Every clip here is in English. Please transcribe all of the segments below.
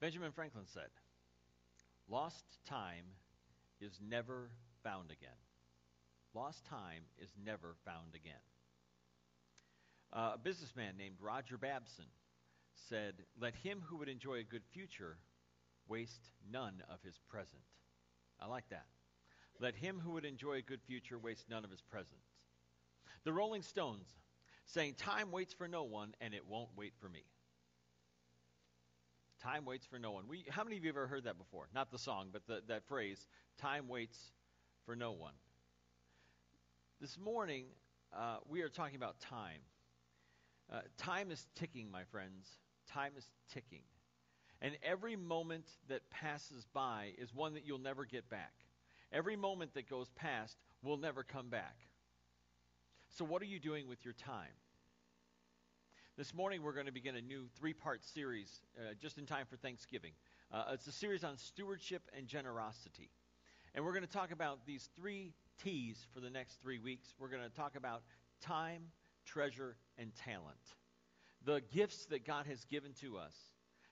Benjamin Franklin said, Lost time is never found again. Lost time is never found again. Uh, a businessman named Roger Babson said, Let him who would enjoy a good future waste none of his present. I like that. Let him who would enjoy a good future waste none of his present. The Rolling Stones saying, Time waits for no one, and it won't wait for me. Time waits for no one. We, how many of you have ever heard that before? Not the song, but the, that phrase, time waits for no one. This morning, uh, we are talking about time. Uh, time is ticking, my friends. Time is ticking. And every moment that passes by is one that you'll never get back. Every moment that goes past will never come back. So, what are you doing with your time? This morning, we're going to begin a new three part series uh, just in time for Thanksgiving. Uh, it's a series on stewardship and generosity. And we're going to talk about these three T's for the next three weeks. We're going to talk about time, treasure, and talent. The gifts that God has given to us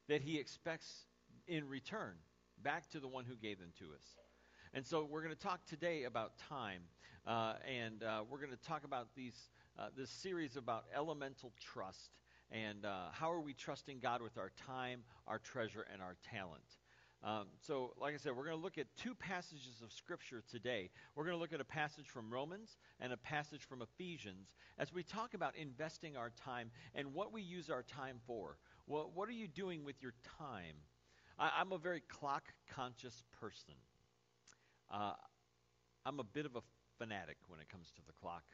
that He expects in return back to the one who gave them to us. And so we're going to talk today about time, uh, and uh, we're going to talk about these uh, this series about elemental trust and uh, how are we trusting God with our time, our treasure, and our talent. Um, so, like I said, we're going to look at two passages of Scripture today. We're going to look at a passage from Romans and a passage from Ephesians as we talk about investing our time and what we use our time for. Well, what are you doing with your time? I, am a very clock conscious person. Uh, I'm a bit of a fanatic when it comes to the clock.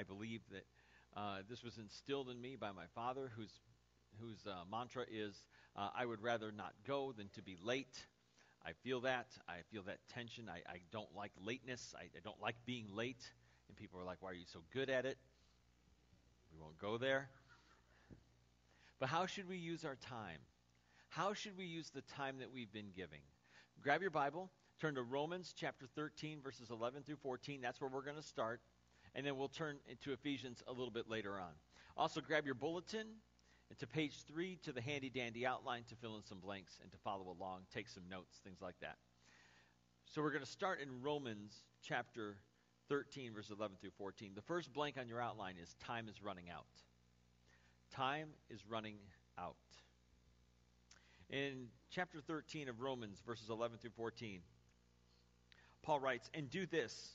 I believe that uh, this was instilled in me by my father, whose, whose uh, mantra is uh, I would rather not go than to be late. I feel that. I feel that tension. I, I don't like lateness. I, I don't like being late. And people are like, why are you so good at it? We won't go there. But how should we use our time? How should we use the time that we've been giving? Grab your Bible, turn to Romans chapter 13, verses 11 through 14. That's where we're going to start and then we'll turn into Ephesians a little bit later on. Also, grab your bulletin and to page three to the handy dandy outline to fill in some blanks and to follow along, take some notes, things like that. So we're going to start in Romans chapter 13, verses 11 through 14. The first blank on your outline is time is running out. Time is running out. In chapter 13 of Romans, verses 11 through 14, Paul writes, And do this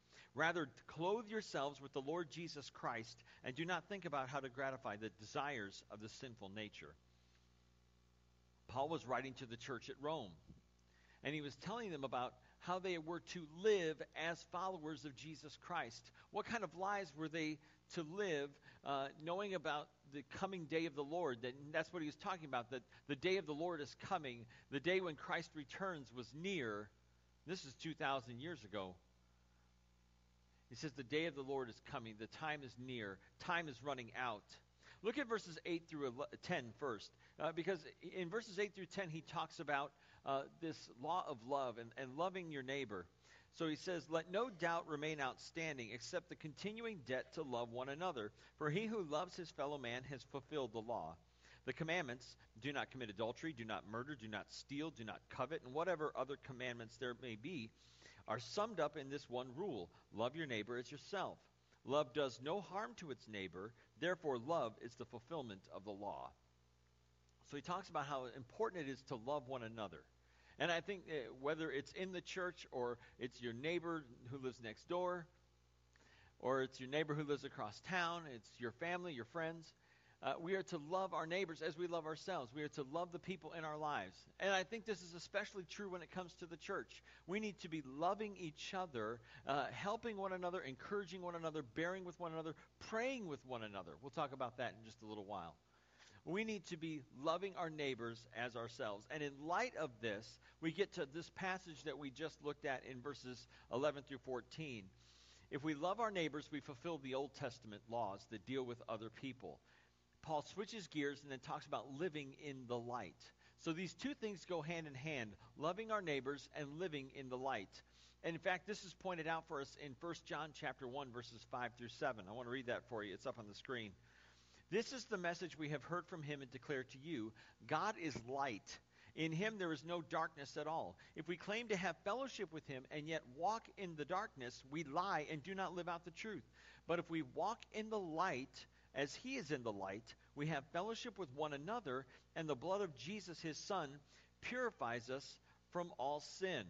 Rather, clothe yourselves with the Lord Jesus Christ and do not think about how to gratify the desires of the sinful nature. Paul was writing to the church at Rome, and he was telling them about how they were to live as followers of Jesus Christ. What kind of lives were they to live, uh, knowing about the coming day of the Lord? That, that's what he was talking about, that the day of the Lord is coming. The day when Christ returns was near. This is 2,000 years ago. He says, The day of the Lord is coming. The time is near. Time is running out. Look at verses 8 through 10 first, uh, because in verses 8 through 10, he talks about uh, this law of love and, and loving your neighbor. So he says, Let no doubt remain outstanding except the continuing debt to love one another. For he who loves his fellow man has fulfilled the law. The commandments do not commit adultery, do not murder, do not steal, do not covet, and whatever other commandments there may be are summed up in this one rule love your neighbor as yourself. Love does no harm to its neighbor, therefore, love is the fulfillment of the law. So he talks about how important it is to love one another. And I think uh, whether it's in the church or it's your neighbor who lives next door, or it's your neighbor who lives across town, it's your family, your friends, uh, we are to love our neighbors as we love ourselves. We are to love the people in our lives. And I think this is especially true when it comes to the church. We need to be loving each other, uh, helping one another, encouraging one another, bearing with one another, praying with one another. We'll talk about that in just a little while. we need to be loving our neighbors as ourselves. And in light of this, we get to this passage that we just looked at in verses 11 through 14. If we love our neighbors, we fulfill the Old Testament laws that deal with other people. Paul switches gears and then talks about living in the light. So these two things go hand in hand loving our neighbors and living in the light. And in fact, this is pointed out for us in 1 John chapter 1 verses 5 through 7. I want to read that for you. It's up on the screen. This is the message we have heard from him and declare to you. God is light. In him there is no darkness at all. If we claim to have fellowship with him and yet walk in the darkness, we lie and do not live out the truth. But if we walk in the light, as he is in the light, we have fellowship with one another, and the blood of Jesus, his son, purifies us from all sin.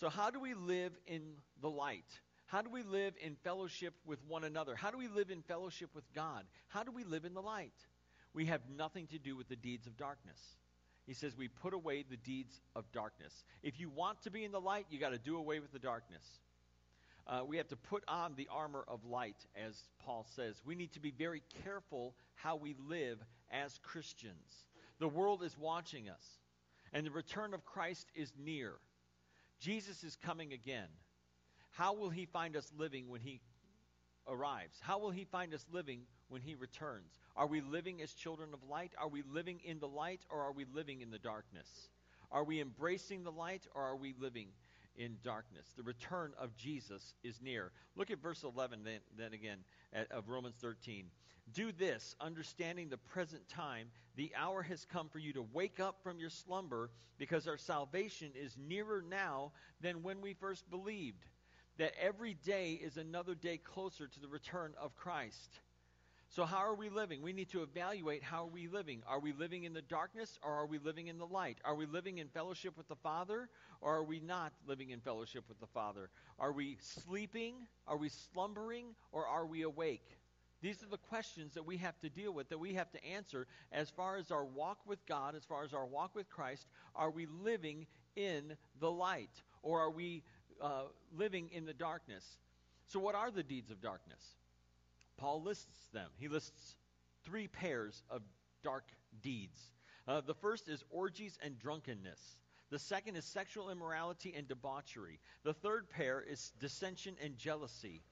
So, how do we live in the light? How do we live in fellowship with one another? How do we live in fellowship with God? How do we live in the light? We have nothing to do with the deeds of darkness. He says we put away the deeds of darkness. If you want to be in the light, you got to do away with the darkness. Uh, we have to put on the armor of light, as Paul says. We need to be very careful how we live as Christians. The world is watching us, and the return of Christ is near. Jesus is coming again. How will he find us living when he arrives? How will he find us living when he returns? Are we living as children of light? Are we living in the light or are we living in the darkness? Are we embracing the light or are we living in darkness? The return of Jesus is near. Look at verse 11 then, then again at, of Romans 13. Do this, understanding the present time, the hour has come for you to wake up from your slumber, because our salvation is nearer now than when we first believed that every day is another day closer to the return of Christ. So, how are we living? We need to evaluate how are we living. Are we living in the darkness or are we living in the light? Are we living in fellowship with the Father or are we not living in fellowship with the Father? Are we sleeping? Are we slumbering? Or are we awake? These are the questions that we have to deal with, that we have to answer as far as our walk with God, as far as our walk with Christ. Are we living in the light? Or are we uh, living in the darkness. So, what are the deeds of darkness? Paul lists them. He lists three pairs of dark deeds. Uh, the first is orgies and drunkenness. The second is sexual immorality and debauchery. The third pair is dissension and jealousy.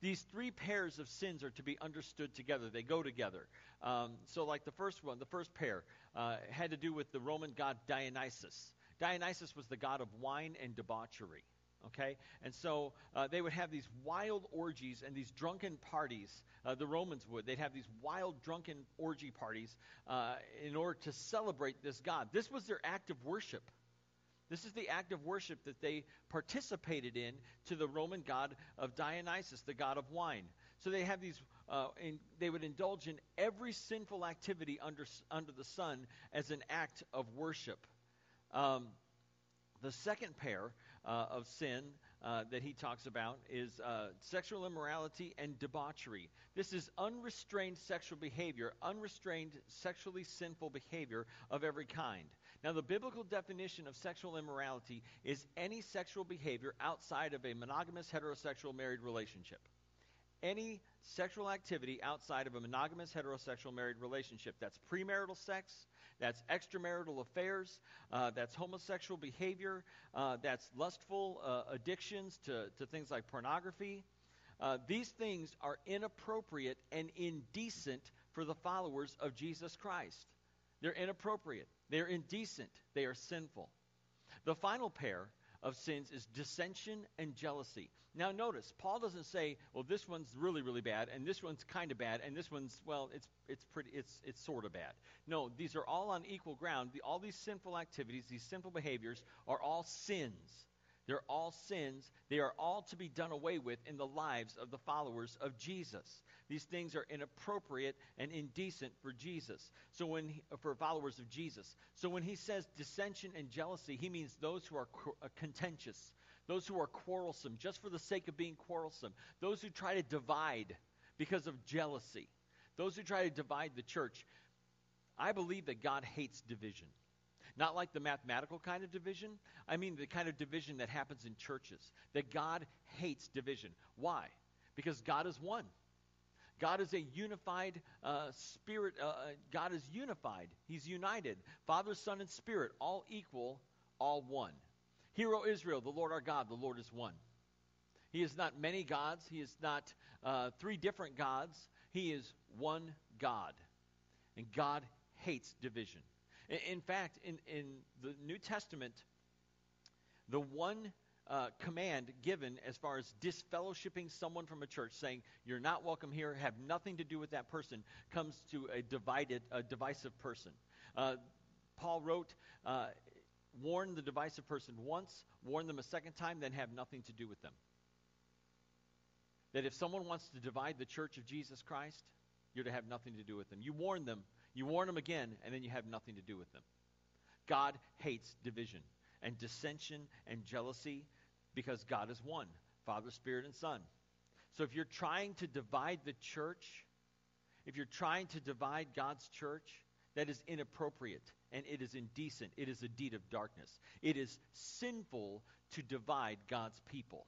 These three pairs of sins are to be understood together. They go together. Um, so, like the first one, the first pair uh, had to do with the Roman god Dionysus. Dionysus was the god of wine and debauchery. Okay? And so uh, they would have these wild orgies and these drunken parties. Uh, the Romans would. They'd have these wild drunken orgy parties uh, in order to celebrate this God. This was their act of worship. This is the act of worship that they participated in to the Roman god of Dionysus, the god of wine. So they have these, uh, would indulge in every sinful activity under, under the sun as an act of worship. Um, the second pair uh, of sin uh, that he talks about is uh, sexual immorality and debauchery. This is unrestrained sexual behavior, unrestrained sexually sinful behavior of every kind. Now, the biblical definition of sexual immorality is any sexual behavior outside of a monogamous heterosexual married relationship. Any sexual activity outside of a monogamous heterosexual married relationship. That's premarital sex, that's extramarital affairs, uh, that's homosexual behavior, uh, that's lustful uh, addictions to, to things like pornography. Uh, these things are inappropriate and indecent for the followers of Jesus Christ. They're inappropriate, they're indecent, they are sinful. The final pair of sins is dissension and jealousy. Now, notice, Paul doesn't say, well, this one's really, really bad, and this one's kind of bad, and this one's, well, it's, it's, pretty, it's, it's sort of bad. No, these are all on equal ground. The, all these sinful activities, these sinful behaviors, are all sins. They're all sins. They are all to be done away with in the lives of the followers of Jesus. These things are inappropriate and indecent for Jesus. So when he, for followers of Jesus. So when he says dissension and jealousy, he means those who are uh, contentious, those who are quarrelsome just for the sake of being quarrelsome, those who try to divide because of jealousy, those who try to divide the church. I believe that God hates division. Not like the mathematical kind of division. I mean the kind of division that happens in churches. That God hates division. Why? Because God is one. God is a unified uh, spirit. Uh, uh, God is unified. He's united. Father, Son, and Spirit, all equal, all one. Hear, O Israel, the Lord our God, the Lord is one. He is not many gods. He is not uh, three different gods. He is one God. And God hates division. In, in fact, in, in the New Testament, the one uh, command given as far as disfellowshipping someone from a church, saying you're not welcome here, have nothing to do with that person, comes to a divided, a divisive person. Uh, Paul wrote, uh, warn the divisive person once, warn them a second time, then have nothing to do with them. That if someone wants to divide the church of Jesus Christ, you're to have nothing to do with them. You warn them, you warn them again, and then you have nothing to do with them. God hates division and dissension and jealousy because God is one Father, Spirit, and Son. So if you're trying to divide the church, if you're trying to divide God's church, that is inappropriate and it is indecent. It is a deed of darkness. It is sinful to divide God's people.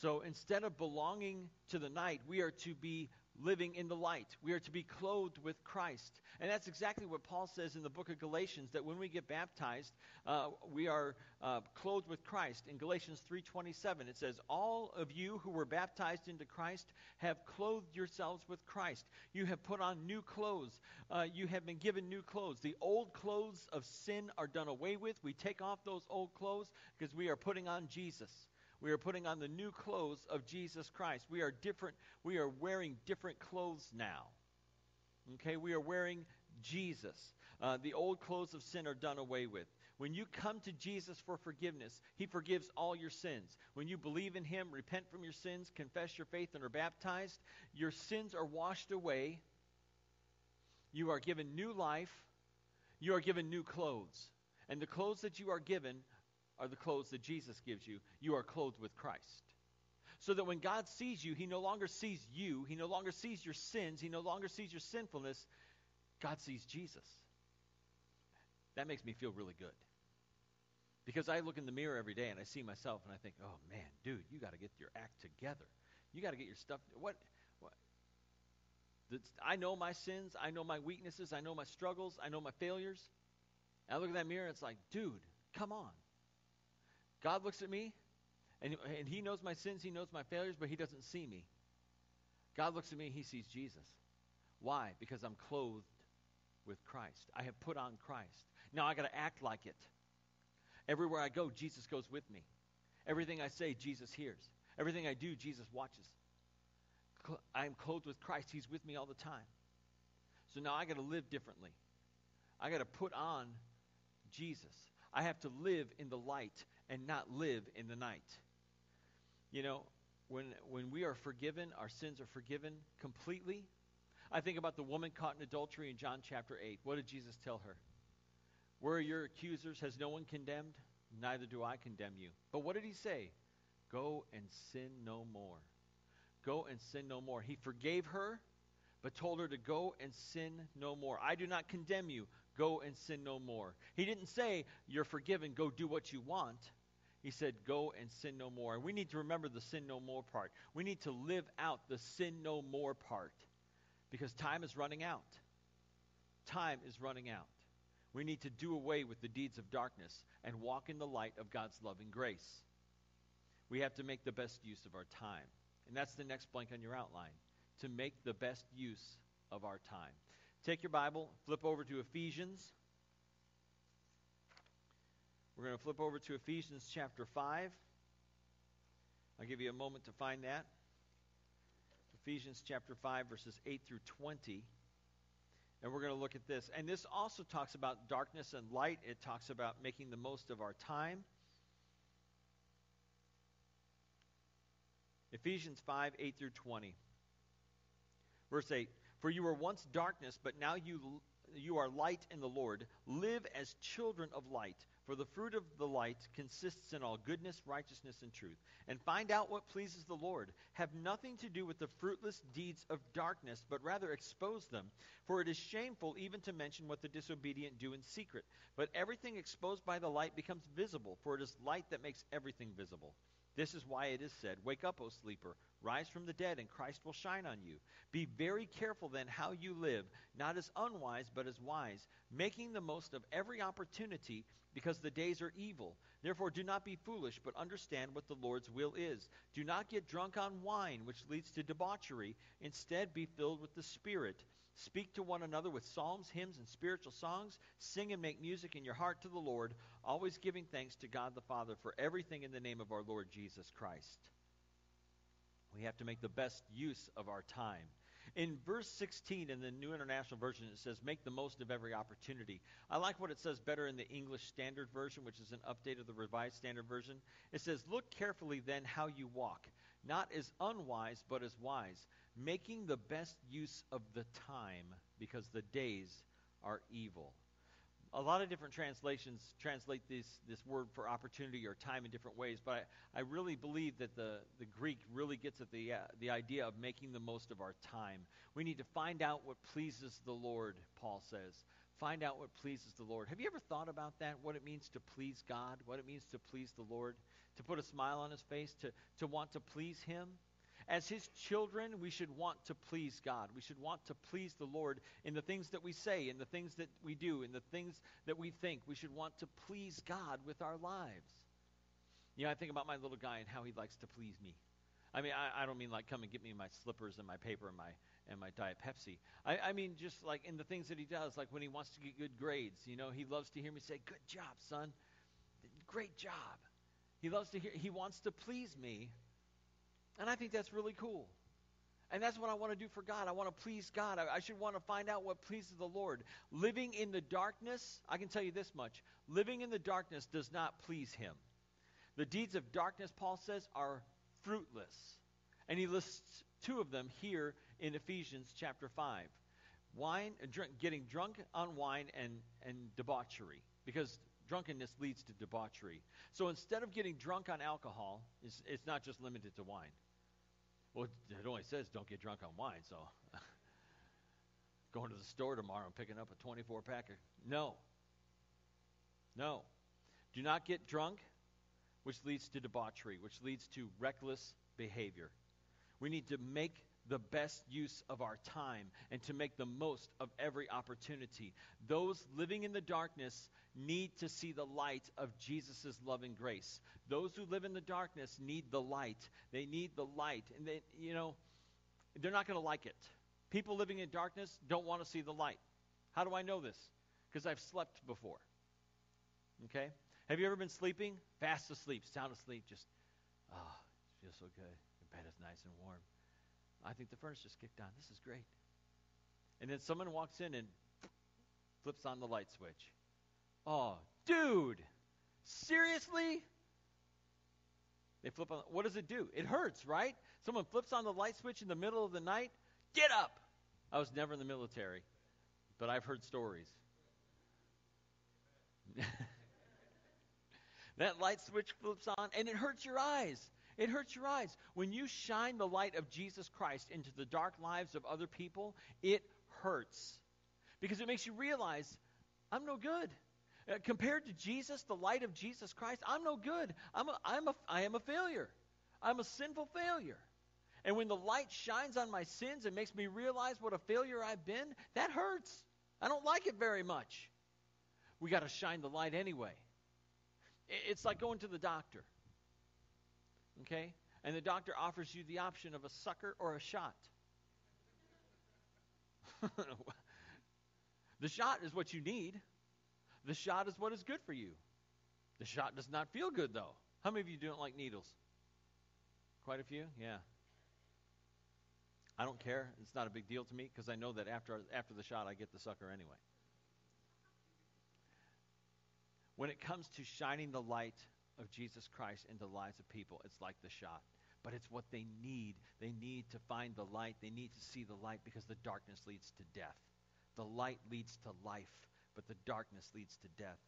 So instead of belonging to the night, we are to be living in the light. We are to be clothed with Christ. And that's exactly what Paul says in the book of Galatians that when we get baptized, uh, we are uh, clothed with Christ. In Galatians 3:27 it says, "All of you who were baptized into Christ have clothed yourselves with Christ. You have put on new clothes. Uh, you have been given new clothes. The old clothes of sin are done away with. We take off those old clothes because we are putting on Jesus." We are putting on the new clothes of Jesus Christ. We are different. We are wearing different clothes now. Okay, we are wearing Jesus. Uh, the old clothes of sin are done away with. When you come to Jesus for forgiveness, He forgives all your sins. When you believe in Him, repent from your sins, confess your faith, and are baptized, your sins are washed away. You are given new life. You are given new clothes. And the clothes that you are given are the clothes that Jesus gives you. You are clothed with Christ. So that when God sees you, He no longer sees you, He no longer sees your sins, He no longer sees your sinfulness. God sees Jesus. That makes me feel really good. Because I look in the mirror every day and I see myself and I think, oh man, dude, you got to get your act together. You got to get your stuff. What? I know my sins. I know my weaknesses. I know my struggles. I know my failures. And I look in that mirror and it's like, dude, come on. God looks at me, and, and He knows my sins, He knows my failures, but He doesn't see me. God looks at me, He sees Jesus. Why? Because I'm clothed with Christ. I have put on Christ. Now I got to act like it. Everywhere I go, Jesus goes with me. Everything I say, Jesus hears. Everything I do, Jesus watches. I am clothed with Christ. He's with me all the time. So now I got to live differently. I got to put on Jesus. I have to live in the light and not live in the night. You know, when, when we are forgiven, our sins are forgiven completely. I think about the woman caught in adultery in John chapter 8. What did Jesus tell her? Where are your accusers? Has no one condemned? Neither do I condemn you. But what did he say? Go and sin no more. Go and sin no more. He forgave her, but told her to go and sin no more. I do not condemn you go and sin no more. He didn't say, You're forgiven, go do what you want. He said, Go and sin no more. And we need to remember the sin no more part. We need to live out the sin no more part because time is running out. Time is running out. We need to do away with the deeds of darkness and walk in the light of God's loving grace. We have to make the best use of our time. And that's the next blank on your outline to make the best use of our time. Take your Bible, flip over to Ephesians. We're going to flip over to Ephesians chapter 5. I'll give you a moment to find that. Ephesians chapter 5, verses 8 through 20. And we're going to look at this. And this also talks about darkness and light, it talks about making the most of our time. Ephesians 5, 8 through 20. Verse 8 for you were once darkness, but now you, you are light in the Lord. Live as children of light, for the fruit of the light consists in all goodness, righteousness, and truth. And find out what pleases the Lord. Have nothing to do with the fruitless deeds of darkness, but rather expose them. For it is shameful even to mention what the disobedient do in secret. But everything exposed by the light becomes visible, for it is light that makes everything visible. This is why it is said, Wake up, O sleeper, rise from the dead, and Christ will shine on you. Be very careful then how you live, not as unwise, but as wise, making the most of every opportunity, because the days are evil. Therefore, do not be foolish, but understand what the Lord's will is. Do not get drunk on wine, which leads to debauchery. Instead, be filled with the Spirit. Speak to one another with psalms, hymns, and spiritual songs. Sing and make music in your heart to the Lord, always giving thanks to God the Father for everything in the name of our Lord Jesus Christ. We have to make the best use of our time. In verse 16 in the New International Version, it says, Make the most of every opportunity. I like what it says better in the English Standard Version, which is an update of the Revised Standard Version. It says, Look carefully then how you walk, not as unwise, but as wise, making the best use of the time, because the days are evil a lot of different translations translate this, this word for opportunity or time in different ways, but I, I really believe that the, the Greek really gets at the, uh, the idea of making the most of our time. We need to find out what pleases the Lord, Paul says. Find out what pleases the Lord. Have you ever thought about that? What it means to please God? What it means to please the Lord? To put a smile on his face? To, to want to please him? As his children, we should want to please God. We should want to please the Lord in the things that we say, in the things that we do, in the things that we think. We should want to please God with our lives. You know, I think about my little guy and how he likes to please me. I mean, I, I don't mean like come and get me my slippers and my paper and my and my Diet Pepsi. I, I mean just like in the things that he does, like when he wants to get good grades. You know, he loves to hear me say, "Good job, son. Great job." He loves to hear. He wants to please me and I think that's really cool. And that's what I want to do for God. I want to please God. I, I, should want to find out what pleases the Lord. Living in the darkness, I can tell you this much living in the darkness does not please Him. The deeds of darkness, Paul says, are fruitless. And he lists two of them here in Ephesians chapter 5 wine, uh, drink, getting drunk on wine and, and debauchery. Because drunkenness leads to debauchery. So instead of getting drunk on alcohol, it's, it's not just limited to wine. Well, it only says don't get drunk on wine, so going to the store tomorrow and picking up a 24 packer. No. No. Do not get drunk, which leads to debauchery, which leads to reckless behavior. We need to make the best use of our time and to make the most of every opportunity. Those living in the darkness need to see the light of Jesus' loving grace. Those who live in the darkness need the light. They need the light. And they, you know, they're not going to like it. People living in darkness don't want to see the light. How do I know this? Because I've slept before. Okay? Have you ever been sleeping? Fast asleep, sound asleep, just, oh, it feels so good. The bed is nice and warm. I think the furnace just kicked on. This is great. And then someone walks in and flips on the light switch. Oh, dude, seriously? They flip on. What does it do? It hurts, right? Someone flips on the light switch in the middle of the night. Get up. I was never in the military, but I've heard stories. that light switch flips on and it hurts your eyes. It hurts your eyes. When you shine the light of Jesus Christ into the dark lives of other people, it hurts. Because it makes you realize, I'm no good. Uh, compared to Jesus, the light of Jesus Christ, I'm no good. I'm a, I'm a, I am a failure. I'm a sinful failure. And when the light shines on my sins and makes me realize what a failure I've been, that hurts. I don't like it very much. We got to shine the light anyway. It's like going to the doctor. Okay? And the doctor offers you the option of a sucker or a shot. the shot is what you need. The shot is what is good for you. The shot does not feel good, though. How many of you don't like needles? Quite a few? Yeah. I don't care. It's not a big deal to me because I know that after, after the shot, I get the sucker anyway. When it comes to shining the light of Jesus Christ into the lives of people, it's like the shot. But it's what they need. They need to find the light. They need to see the light because the darkness leads to death. The light leads to life but the darkness leads to death.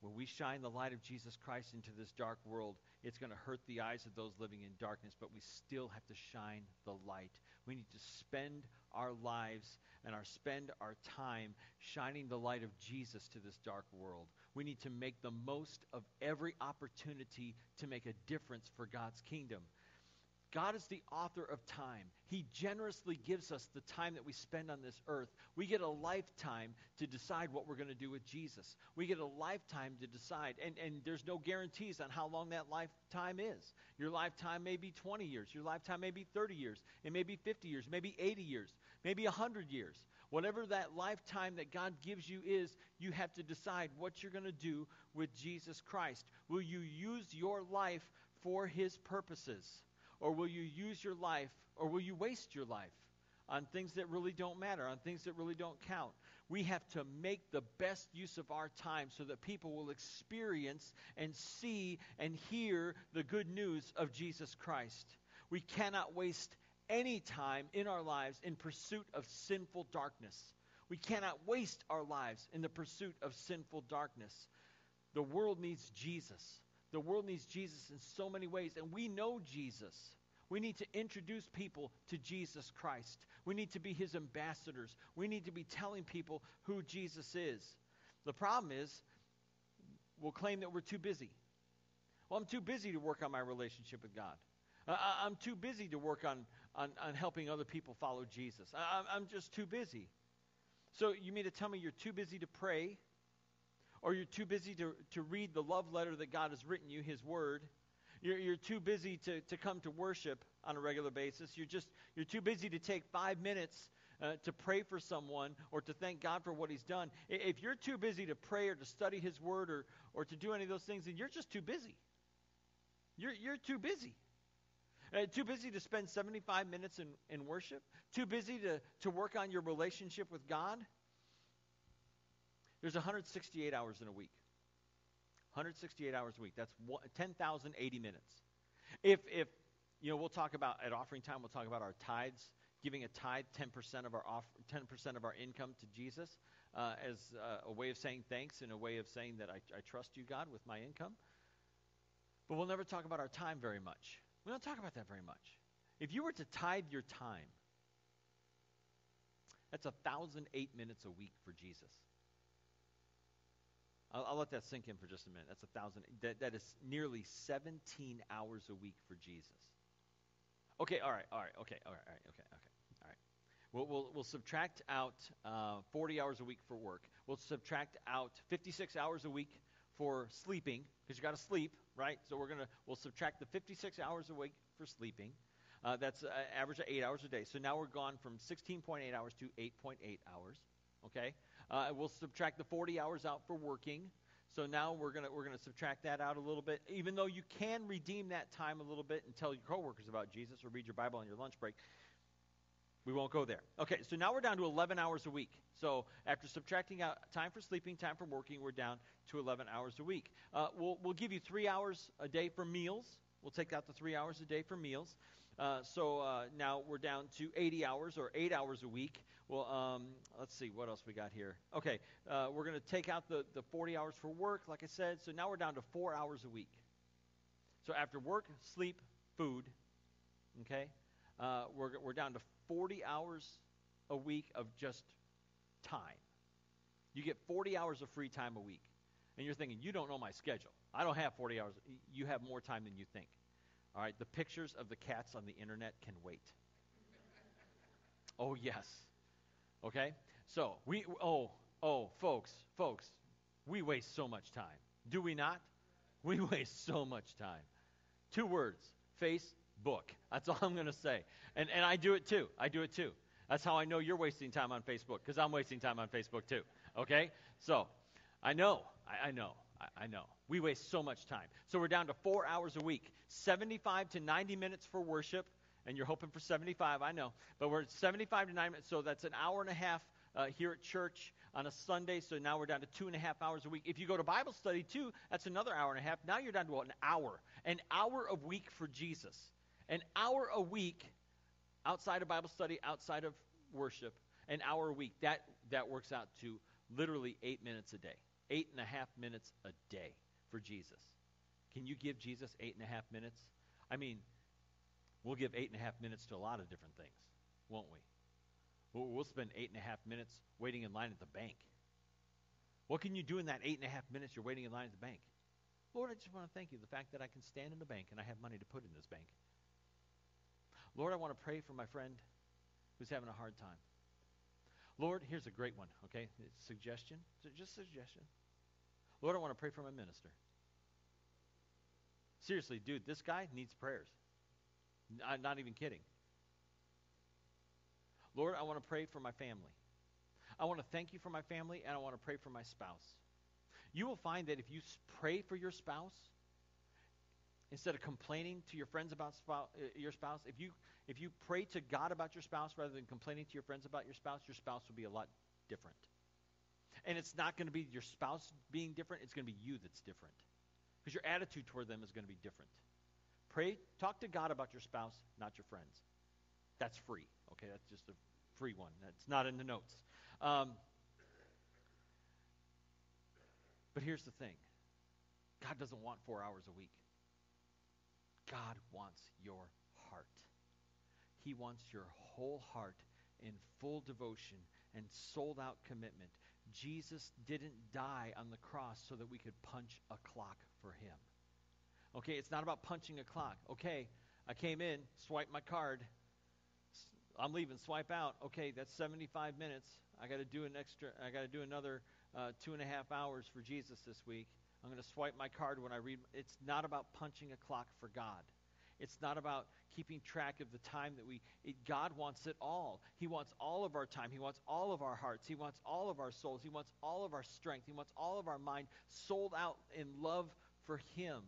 When we shine the light of Jesus Christ into this dark world, it's going to hurt the eyes of those living in darkness, but we still have to shine the light. We need to spend our lives and our spend our time shining the light of Jesus to this dark world. We need to make the most of every opportunity to make a difference for God's kingdom. God is the author of time. He generously gives us the time that we spend on this earth. We get a lifetime to decide what we're going to do with Jesus. We get a lifetime to decide, and, and there's no guarantees on how long that lifetime is. Your lifetime may be 20 years, your lifetime may be 30 years, it may be 50 years, maybe 80 years, maybe 100 years. Whatever that lifetime that God gives you is, you have to decide what you're going to do with Jesus Christ. Will you use your life for His purposes? Or will you use your life, or will you waste your life on things that really don't matter, on things that really don't count? We have to make the best use of our time so that people will experience and see and hear the good news of Jesus Christ. We cannot waste any time in our lives in pursuit of sinful darkness. We cannot waste our lives in the pursuit of sinful darkness. The world needs Jesus. The world needs Jesus in so many ways, and we know Jesus. We need to introduce people to Jesus Christ. We need to be his ambassadors. We need to be telling people who Jesus is. The problem is, we'll claim that we're too busy. Well, I'm too busy to work on my relationship with God. Uh, I'm too busy to work on, on, on helping other people follow Jesus. I, I'm just too busy. So, you mean to tell me you're too busy to pray? Or you're too busy to, to read the love letter that God has written you, His Word? You're, you're too busy to, to come to worship on a regular basis. You're just you're too busy to take five minutes uh, to pray for someone or to thank God for what He's done. If you're too busy to pray or to study His Word or, or to do any of those things, then you're just too busy. You're, you're too busy. Uh, too busy to spend 75 minutes in, in worship? Too busy to, to work on your relationship with God? There's 168 hours in a week. 168 hours a week. That's 10,080 minutes. If, if, you know, we'll talk about, at offering time, we'll talk about our tithes, giving a tithe, 10% of our, off, 10% of our income to Jesus uh, as uh, a way of saying thanks and a way of saying that I, I trust you, God, with my income. But we'll never talk about our time very much. We don't talk about that very much. If you were to tithe your time, that's a 1,008 minutes a week for Jesus. I'll, I'll, let that sink in for just a minute. That's a thousand. That, that is nearly 17 hours a week for Jesus. Okay, all right, all right, okay, all right, all right, okay, okay, all right. We'll, we'll, we'll subtract out uh, 40 hours a week for work. We'll subtract out 56 hours a week for sleeping because you got to sleep, right? So we're gonna we'll subtract the 56 hours a week for sleeping. Uh, that's an average of eight hours a day. So now we're gone from 16.8 hours to 8.8 hours. Okay. Uh, we'll subtract the 40 hours out for working. So now we're to we're gonna subtract that out a little bit. Even though you can redeem that time a little bit and tell your coworkers about Jesus or read your Bible on your lunch break, we won't go there. Okay, so now we're down to 11 hours a week. So after subtracting out time for sleeping, time for working, we're down to 11 hours a week. Uh, we'll, we'll give you three hours a day for meals. We'll take out the three hours a day for meals. Uh, so uh, now we're down to 80 hours or eight hours a week. Well, um, let's see what else we got here. Okay, uh, we're going to take out the, the 40 hours for work, like I said. So now we're down to four hours a week. So after work, sleep, food, okay, uh, we're, we're down to 40 hours a week of just time. You get 40 hours of free time a week. And you're thinking, you don't know my schedule. I don't have 40 hours. You have more time than you think. All right, the pictures of the cats on the internet can wait. Oh, yes. Okay? So, we, oh, oh, folks, folks, we waste so much time. Do we not? We waste so much time. Two words Facebook. That's all I'm going to say. And, and I do it too. I do it too. That's how I know you're wasting time on Facebook, because I'm wasting time on Facebook too. Okay? So, I know. I, I know. I, I know. We waste so much time. So, we're down to four hours a week 75 to 90 minutes for worship, and you're hoping for 75, I know. But we're at 75 to 90 minutes, so that's an hour and a half uh, here at church on a Sunday. So now we're down to two and a half hours a week. If you go to Bible study too, that's another hour and a half. Now you're down to an hour. An hour a week for Jesus. An hour a week outside of Bible study, outside of worship, an hour a week. That, that works out to literally eight minutes a day. Eight and a half minutes a day for Jesus. Can you give Jesus eight and a half minutes? I mean, We'll give eight and a half minutes to a lot of different things, won't we? We'll, spend eight and a half minutes waiting in line at the bank. What can you do in that eight and a half minutes you're waiting in line at the bank? Lord, I just want to thank you the fact that I can stand in the bank and I have money to put in this bank. Lord, I want to pray for my friend who's having a hard time. Lord, here's a great one, okay? It's suggestion. Just suggestion. Lord, I want to pray for my minister. Seriously, dude, this guy needs prayers. I'm not even kidding. Lord, I want to pray for my family. I want to thank you for my family, and I want to pray for my spouse. You will find that if you pray for your spouse, instead of complaining to your friends about uh, your spouse, if you if you pray to God about your spouse rather than complaining to your friends about your spouse, your spouse will be a lot different. And it's not going to be your spouse being different, it's going to be you that's different. Because your attitude toward them is going to be different. Pray, talk to God about your spouse, not your friends. That's free. Okay, that's just a free one. That's not in the notes. Um, but here's the thing God doesn't want four hours a week. God wants your heart. He wants your whole heart in full devotion and sold out commitment. Jesus didn't die on the cross so that we could punch a clock for him. Okay, it's not about punching a clock. Okay, I came in, swiped my card. I'm leaving, swipe out. Okay, that's 75 minutes. I got to do an extra. I got to do another uh, two and a half hours for Jesus this week. I'm going to swipe my card when I read. It's not about punching a clock for God. It's not about keeping track of the time that we. It, God wants it all. He wants all of our time. He wants all of our hearts. He wants all of our souls. He wants all of our strength. He wants all of our mind sold out in love for Him.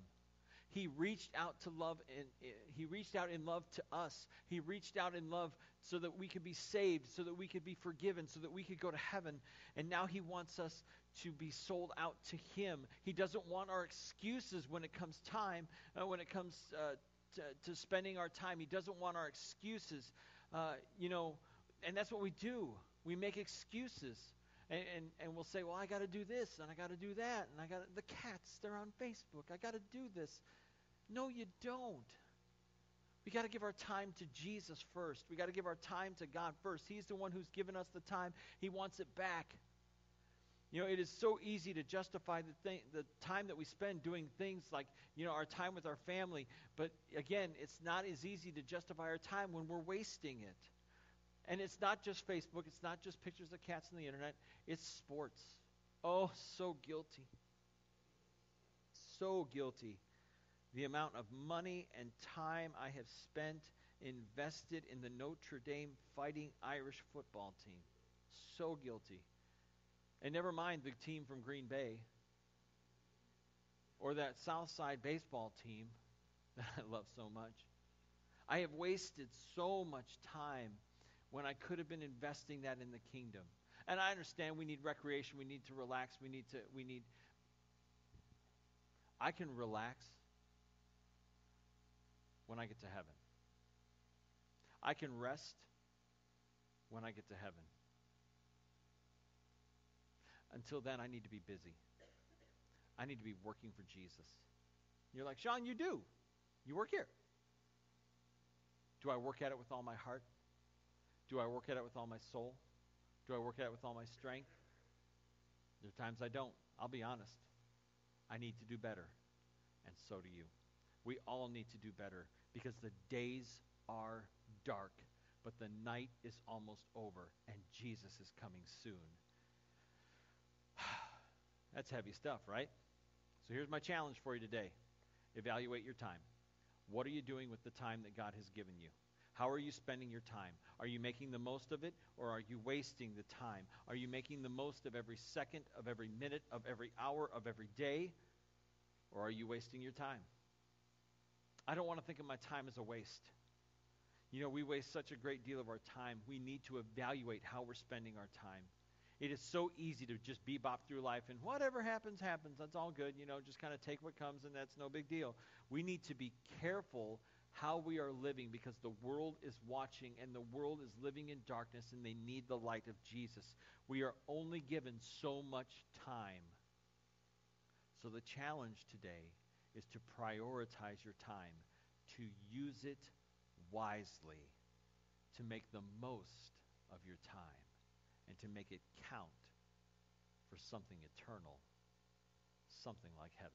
He reached out to love and eh, he reached out in love to us. He reached out in love so that we could be saved, so that we could be forgiven, so that we could go to heaven. And now he wants us to be sold out to him. He doesn't want our excuses when it comes time, uh, when it comes uh, to, to, spending our time. He doesn't want our excuses. Uh, you know, and that's what we do. We make excuses. And, and, and we'll say, well, I got to do this, and I got to do that, and I got the cats, they're on Facebook. I got to do this. No, you don't. We got to give our time to Jesus first. We got to give our time to God first. He's the one who's given us the time. He wants it back. You know, it is so easy to justify the thing, the time that we spend doing things like, you know, our time with our family. But again, it's not as easy to justify our time when we're wasting it. And it's not just Facebook. It's not just pictures of cats on the internet. It's sports. Oh, so guilty. So guilty the amount of money and time I have spent invested in the Notre Dame Fighting Irish football team. So guilty. And never mind the team from Green Bay or that Southside baseball team that I love so much. I have wasted so much time when I could have been investing that in the kingdom. And I understand we need recreation, we need to relax, we need to we need I can relax when I get to heaven. I can rest when I get to heaven. Until then, I need to be busy. I need to be working for Jesus. You're like, Sean, you do. You work here. Do I work at it with all my heart? Do I work at it with all my soul? Do I work at it with all my strength? There are times I don't. I'll be honest. I need to do better. And so do you. We all need to do better because the days are dark, but the night is almost over, and Jesus is coming soon. That's heavy stuff, right? So here's my challenge for you today evaluate your time. What are you doing with the time that God has given you? How are you spending your time? Are you making the most of it or are you wasting the time? Are you making the most of every second, of every minute, of every hour, of every day? Or are you wasting your time? I don't want to think of my time as a waste. You know, we waste such a great deal of our time. We need to evaluate how we're spending our time. It is so easy to just bebop through life and whatever happens, happens. That's all good. You know, just kind of take what comes and that's no big deal. We need to be careful how we are living because the world is watching and the world is living in darkness and they need the light of Jesus. We are only given so much time. So the challenge today is to prioritize your time, to use it wisely, to make the most of your time, and to make it count for something eternal, something like heaven.